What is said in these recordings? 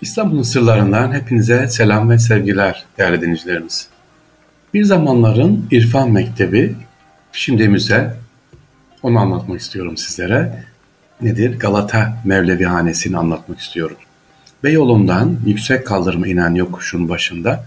İstanbul'un sırlarından hepinize selam ve sevgiler değerli dinleyicilerimiz. Bir zamanların İrfan Mektebi, şimdi müze, onu anlatmak istiyorum sizlere. Nedir? Galata Mevlevihanesi'ni anlatmak istiyorum. Beyoğlu'ndan yüksek kaldırıma inen yokuşun başında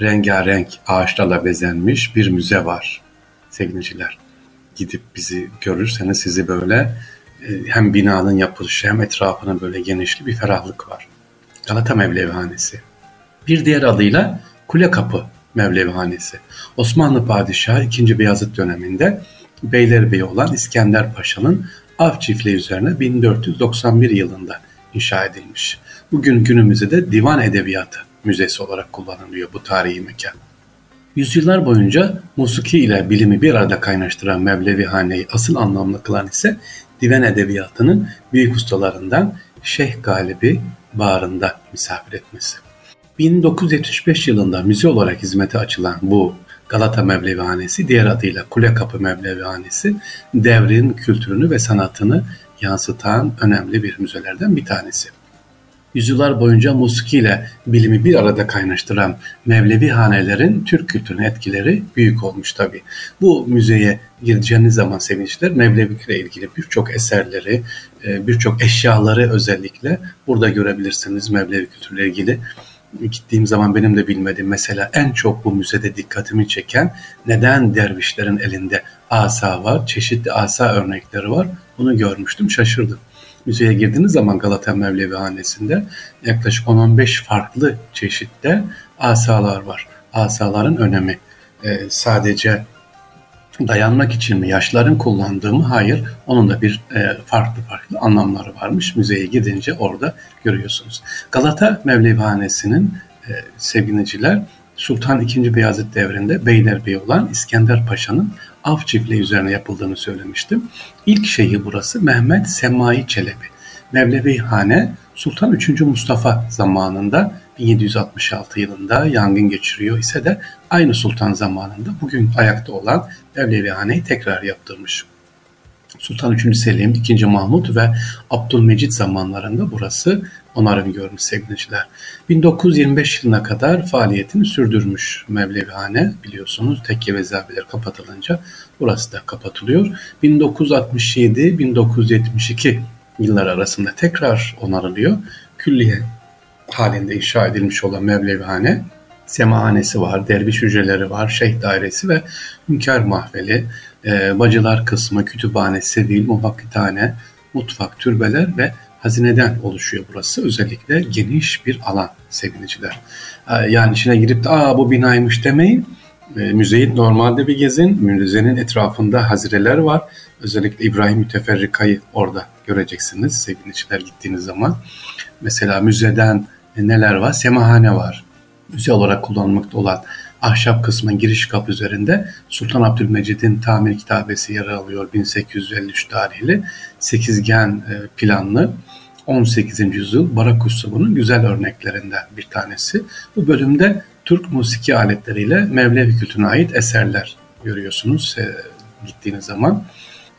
rengarenk ağaçlarla bezenmiş bir müze var sevgiliciler. Gidip bizi görürseniz sizi böyle e, hem binanın yapılışı hem etrafının böyle genişli bir ferahlık var. Galata Mevlevihanesi. Bir diğer adıyla Kule Kapı Mevlevihanesi. Osmanlı Padişahı 2. Beyazıt döneminde Beylerbeyi olan İskender Paşa'nın av çiftliği üzerine 1491 yılında inşa edilmiş. Bugün günümüzde de Divan Edebiyatı Müzesi olarak kullanılıyor bu tarihi mekan. Yüzyıllar boyunca musiki ile bilimi bir arada kaynaştıran Mevlevihane'yi asıl anlamlı kılan ise divan edebiyatının büyük ustalarından Şeyh Galibi bağrında misafir etmesi. 1975 yılında müze olarak hizmete açılan bu Galata Mevlevihanesi, diğer adıyla Kule Kapı Mevlevihanesi, devrin kültürünü ve sanatını yansıtan önemli bir müzelerden bir tanesi. Yüzyıllar boyunca musiki ile bilimi bir arada kaynaştıran Mevlevi hanelerin Türk kültürüne etkileri büyük olmuş tabi. Bu müzeye gireceğiniz zaman sevinçler Mevlevi ile ilgili birçok eserleri, e, birçok eşyaları özellikle burada görebilirsiniz Mevlevi kültürüyle ilgili gittiğim zaman benim de bilmediğim mesela en çok bu müzede dikkatimi çeken neden dervişlerin elinde asa var, çeşitli asa örnekleri var. Bunu görmüştüm, şaşırdım. Müzeye girdiğiniz zaman Galata Mevlevi Hanesi'nde yaklaşık 10-15 farklı çeşitte asalar var. Asaların önemi e, sadece dayanmak için mi, yaşların kullandığı mı? Hayır. Onun da bir e, farklı farklı anlamları varmış. Müzeye gidince orada görüyorsunuz. Galata Mevlevihanesi'nin e, sevgiliciler Sultan II. Beyazıt devrinde Beylerbeyi olan İskender Paşa'nın av çiftliği üzerine yapıldığını söylemiştim. İlk şeyhi burası Mehmet Semai Çelebi. Mevlevihane Sultan III. Mustafa zamanında 1766 yılında yangın geçiriyor ise de aynı sultan zamanında bugün ayakta olan Mevlevihane'yi tekrar yaptırmış. Sultan III. Selim, II. Mahmut ve Abdülmecit zamanlarında burası onarım görmüş sevgiliciler. 1925 yılına kadar faaliyetini sürdürmüş Mevlevihane biliyorsunuz tekke ve zaviyeler kapatılınca burası da kapatılıyor. 1967-1972 yıllar arasında tekrar onarılıyor. Külliye halinde inşa edilmiş olan Mevlevihane semahanesi var, derviş hücreleri var, şeyh dairesi ve hünkâr mahveli, e, bacılar kısmı, kütüphane, sevil, muhakkitane, mutfak, türbeler ve hazineden oluşuyor burası. Özellikle geniş bir alan sevgiliciler. E, yani içine girip de aa bu binaymış demeyin. E, müzeyi normalde bir gezin. Müzenin etrafında hazireler var. Özellikle İbrahim Müteferrika'yı orada göreceksiniz sevgiliciler gittiğiniz zaman. Mesela müzeden neler var? Semahane var. Müze olarak kullanılmakta olan ahşap kısmın giriş kapı üzerinde Sultan Abdülmecid'in tamir kitabesi yer alıyor 1853 tarihli sekizgen e, planlı 18. yüzyıl barak usulünün güzel örneklerinden bir tanesi. Bu bölümde Türk musiki aletleriyle Mevlevi kültürüne ait eserler görüyorsunuz e, gittiğiniz zaman.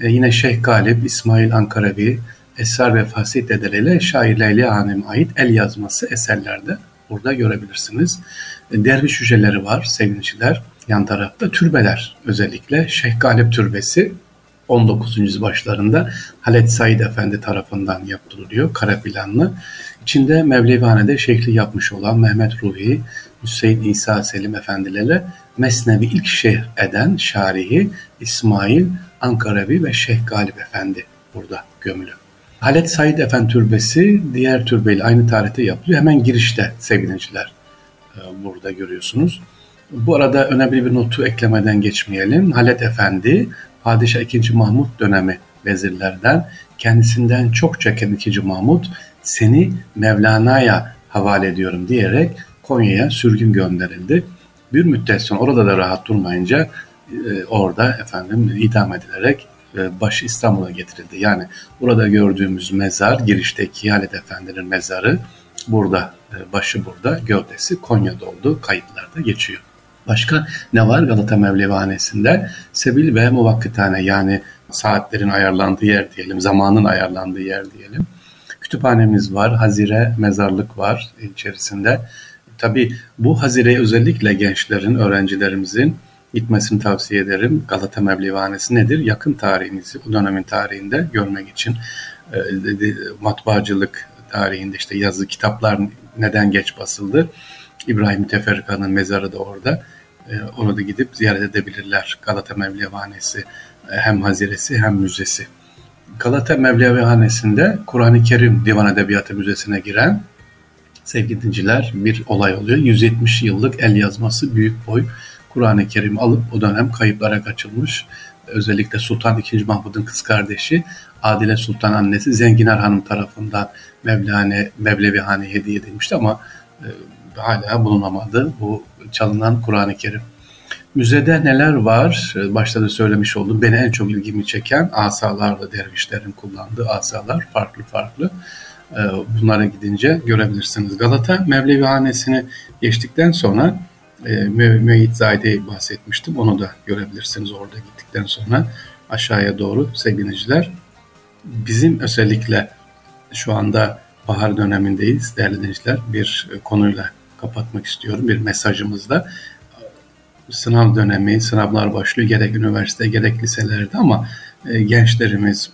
E, yine Şeyh Galip, İsmail Ankaravi, Esrar ve Fasih dedeleriyle şair Leyla Hanım'a ait el yazması eserlerde burada görebilirsiniz. E, derviş hücreleri var sevgiliciler. Yan tarafta türbeler özellikle Şeyh Galip Türbesi 19. yüzyıl başlarında Halet Said Efendi tarafından yaptırılıyor. Kara planlı. İçinde Mevlevihane'de şekli yapmış olan Mehmet Ruhi, Hüseyin İsa Selim efendilerle Mesnevi ilk şeyh eden şarihi İsmail Ankaravi ve Şeyh Galip Efendi burada gömülü. Halet Said Efendi Türbesi diğer türbeyle aynı tarihte yapılıyor. Hemen girişte sevgiliciler e, burada görüyorsunuz. Bu arada önemli bir notu eklemeden geçmeyelim. Halet Efendi Padişah II. Mahmut dönemi vezirlerden kendisinden çok çeken II. Mahmut seni Mevlana'ya havale ediyorum diyerek Konya'ya sürgün gönderildi. Bir müddet sonra orada da rahat durmayınca e, orada efendim idam edilerek başı İstanbul'a getirildi. Yani burada gördüğümüz mezar girişteki Halet Efendi'nin mezarı burada e, başı burada gövdesi Konya'da olduğu kayıtlarda geçiyor. Başka ne var Galata Mevlevihanesi'nde? Sebil ve muvakkitane yani saatlerin ayarlandığı yer diyelim, zamanın ayarlandığı yer diyelim. Kütüphanemiz var, hazire, mezarlık var içerisinde. Tabii bu hazireye özellikle gençlerin, öğrencilerimizin gitmesini tavsiye ederim. Galata Mevlivanesi nedir? Yakın tarihimizi, o dönemin tarihinde görmek için e, matbaacılık tarihinde işte yazı kitaplar neden geç basıldı. İbrahim Müteferrika'nın mezarı da orada. E, onu da gidip ziyaret edebilirler. Galata Mevlevanesi e, hem haziresi hem müzesi. Galata Mevlevihanesi'nde Kur'an-ı Kerim Divan Edebiyatı Müzesi'ne giren sevgili dinciler bir olay oluyor. 170 yıllık el yazması büyük boy Kur'an-ı Kerim alıp o dönem kayıplara kaçılmış. Özellikle Sultan II. Mahmud'un kız kardeşi Adile Sultan annesi Zenginar Hanım tarafından Mevlane, Mevlevihane hediye edilmişti ama e, hala bulunamadı bu çalınan Kur'an-ı Kerim. Müzede neler var? Başta da söylemiş oldum. Beni en çok ilgimi çeken asalarla dervişlerin kullandığı asalar farklı farklı. E, bunlara gidince görebilirsiniz. Galata Mevlevihanesini geçtikten sonra e, Müeyyid Zade'yi bahsetmiştim. Onu da görebilirsiniz orada gittikten sonra aşağıya doğru sevgiliciler. Bizim özellikle şu anda bahar dönemindeyiz değerli dinleyiciler. Bir konuyla kapatmak istiyorum bir mesajımızla. Sınav dönemi, sınavlar başlıyor gerek üniversite gerek liselerde ama e, gençlerimiz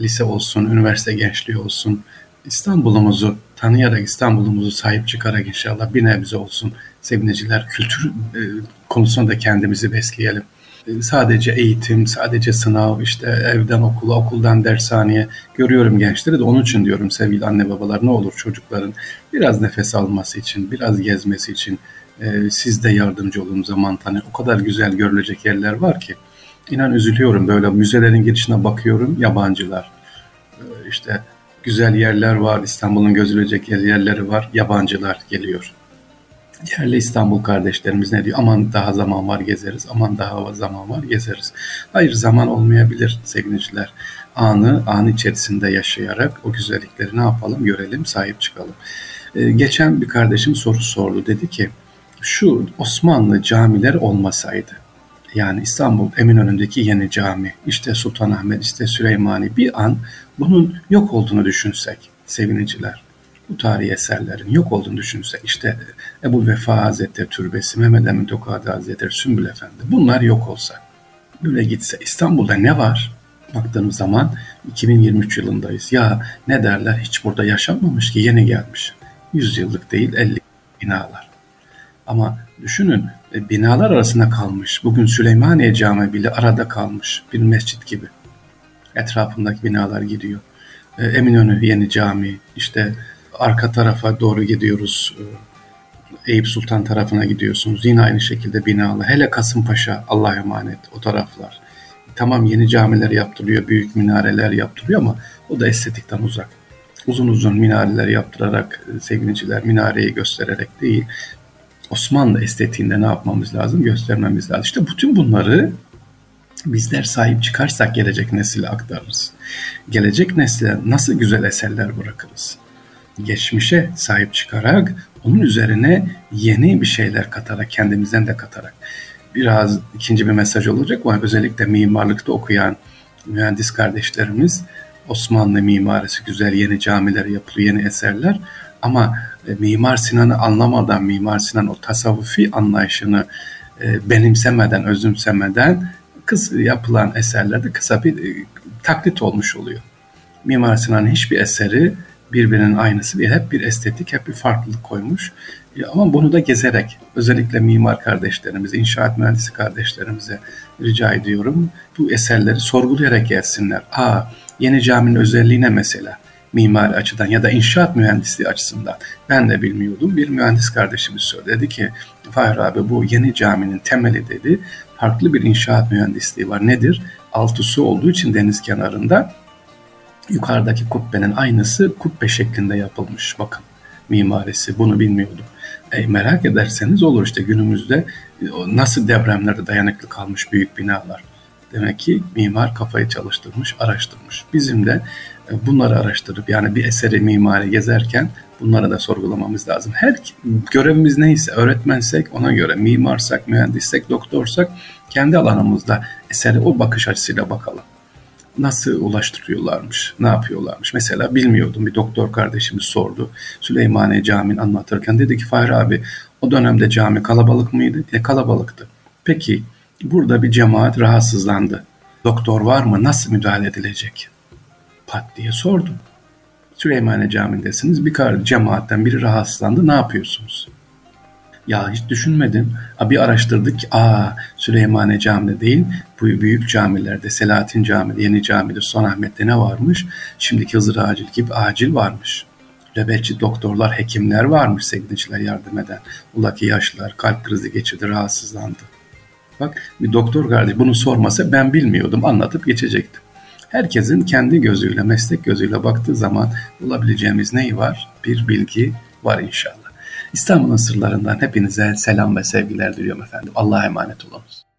lise olsun, üniversite gençliği olsun, İstanbul'umuzu tanıyarak İstanbul'umuzu sahip çıkarak inşallah bir nebze olsun sevineciler kültür e, konusunda kendimizi besleyelim. E, sadece eğitim, sadece sınav, işte evden okula, okuldan dershaneye görüyorum gençleri de onun için diyorum sevgili anne babalar ne olur çocukların biraz nefes alması için, biraz gezmesi için e, siz de yardımcı olun zaman tane. O kadar güzel görülecek yerler var ki. İnan üzülüyorum böyle müzelerin girişine bakıyorum yabancılar. E, işte güzel yerler var, İstanbul'un gözülecek yerleri var, yabancılar geliyor. Yerli İstanbul kardeşlerimiz ne diyor? Aman daha zaman var gezeriz, aman daha zaman var gezeriz. Hayır zaman olmayabilir sevgiliciler. Anı, an içerisinde yaşayarak o güzellikleri ne yapalım görelim, sahip çıkalım. Ee, geçen bir kardeşim soru sordu. Dedi ki şu Osmanlı camiler olmasaydı yani İstanbul Eminönü'ndeki yeni cami, işte Sultanahmet, işte Süleymani bir an bunun yok olduğunu düşünsek seviniciler. Bu tarihi eserlerin yok olduğunu düşünsek işte Ebu Vefa Hazretleri Türbesi, Mehmet Emin Tokadi Hazretleri, Sümbül Efendi bunlar yok olsa böyle gitse İstanbul'da ne var? Baktığımız zaman 2023 yılındayız. Ya ne derler hiç burada yaşanmamış ki yeni gelmiş. 100 yıllık değil 50 binalar. Ama düşünün e, binalar arasında kalmış. Bugün Süleymaniye Camii bile arada kalmış bir mescit gibi. Etrafındaki binalar gidiyor. E, Eminönü Yeni Cami, işte arka tarafa doğru gidiyoruz. E, Eyüp Sultan tarafına gidiyorsunuz. Yine aynı şekilde binalar. Hele Kasımpaşa Allah'a emanet o taraflar. Tamam yeni camiler yaptırıyor, büyük minareler yaptırıyor ama o da estetikten uzak. Uzun uzun minareler yaptırarak sevgiliciler minareyi göstererek değil, Osmanlı estetiğinde ne yapmamız lazım? Göstermemiz lazım. İşte bütün bunları bizler sahip çıkarsak gelecek nesile aktarırız. Gelecek nesile nasıl güzel eserler bırakırız? Geçmişe sahip çıkarak onun üzerine yeni bir şeyler katarak, kendimizden de katarak. Biraz ikinci bir mesaj olacak ama özellikle mimarlıkta okuyan mühendis kardeşlerimiz Osmanlı mimarisi güzel yeni camiler yapılıyor, yeni eserler ama e, Mimar Sinan'ı anlamadan, Mimar Sinan o tasavvufi anlayışını e, benimsemeden, özümsemeden kısa yapılan eserlerde kısa bir e, taklit olmuş oluyor. Mimar Sinan'ın hiçbir eseri birbirinin aynısı değil. Hep bir estetik, hep bir farklılık koymuş. Ama bunu da gezerek, özellikle mimar kardeşlerimize, inşaat mühendisi kardeşlerimize rica ediyorum. Bu eserleri sorgulayarak gelsinler. Aa, yeni caminin özelliğine mesela mimari açıdan ya da inşaat mühendisliği açısından ben de bilmiyordum. Bir mühendis kardeşimiz söyledi ki Fahir abi bu yeni caminin temeli dedi farklı bir inşaat mühendisliği var. Nedir? Altı su olduğu için deniz kenarında yukarıdaki kubbenin aynısı kubbe şeklinde yapılmış. Bakın mimarisi bunu bilmiyordum. E, merak ederseniz olur işte günümüzde nasıl depremlerde dayanıklı kalmış büyük binalar. Demek ki mimar kafayı çalıştırmış, araştırmış. Bizim de e, bunları araştırıp yani bir eseri mimari gezerken bunları da sorgulamamız lazım. Her görevimiz neyse öğretmensek ona göre mimarsak, mühendissek, doktorsak kendi alanımızda eseri o bakış açısıyla bakalım. nasıl ulaştırıyorlarmış, ne yapıyorlarmış. Mesela bilmiyordum bir doktor kardeşimiz sordu. Süleymaniye Camii'ni anlatırken dedi ki Fahri abi o dönemde cami kalabalık mıydı? E kalabalıktı. Peki burada bir cemaat rahatsızlandı. Doktor var mı? Nasıl müdahale edilecek? Pat diye sordum. Süleymaniye Camii'ndesiniz. Bir kar cemaatten biri rahatsızlandı. Ne yapıyorsunuz? Ya hiç düşünmedim. Bir araştırdık. Aa Süleymaniye Camii'de değil. Bu büyük camilerde Selahattin Camii'de, Yeni Camii'de, Sultanahmet'te ne varmış? Şimdiki Hızır Acil gibi acil varmış. Nöbetçi doktorlar, hekimler varmış sevgiliciler yardım eden. Ula ki yaşlılar kalp krizi geçirdi, rahatsızlandı. Bak bir doktor kardeş bunu sormasa ben bilmiyordum anlatıp geçecektim. Herkesin kendi gözüyle, meslek gözüyle baktığı zaman bulabileceğimiz neyi var? Bir bilgi var inşallah. İstanbul'un sırlarından hepinize selam ve sevgiler diliyorum efendim. Allah'a emanet olunuz.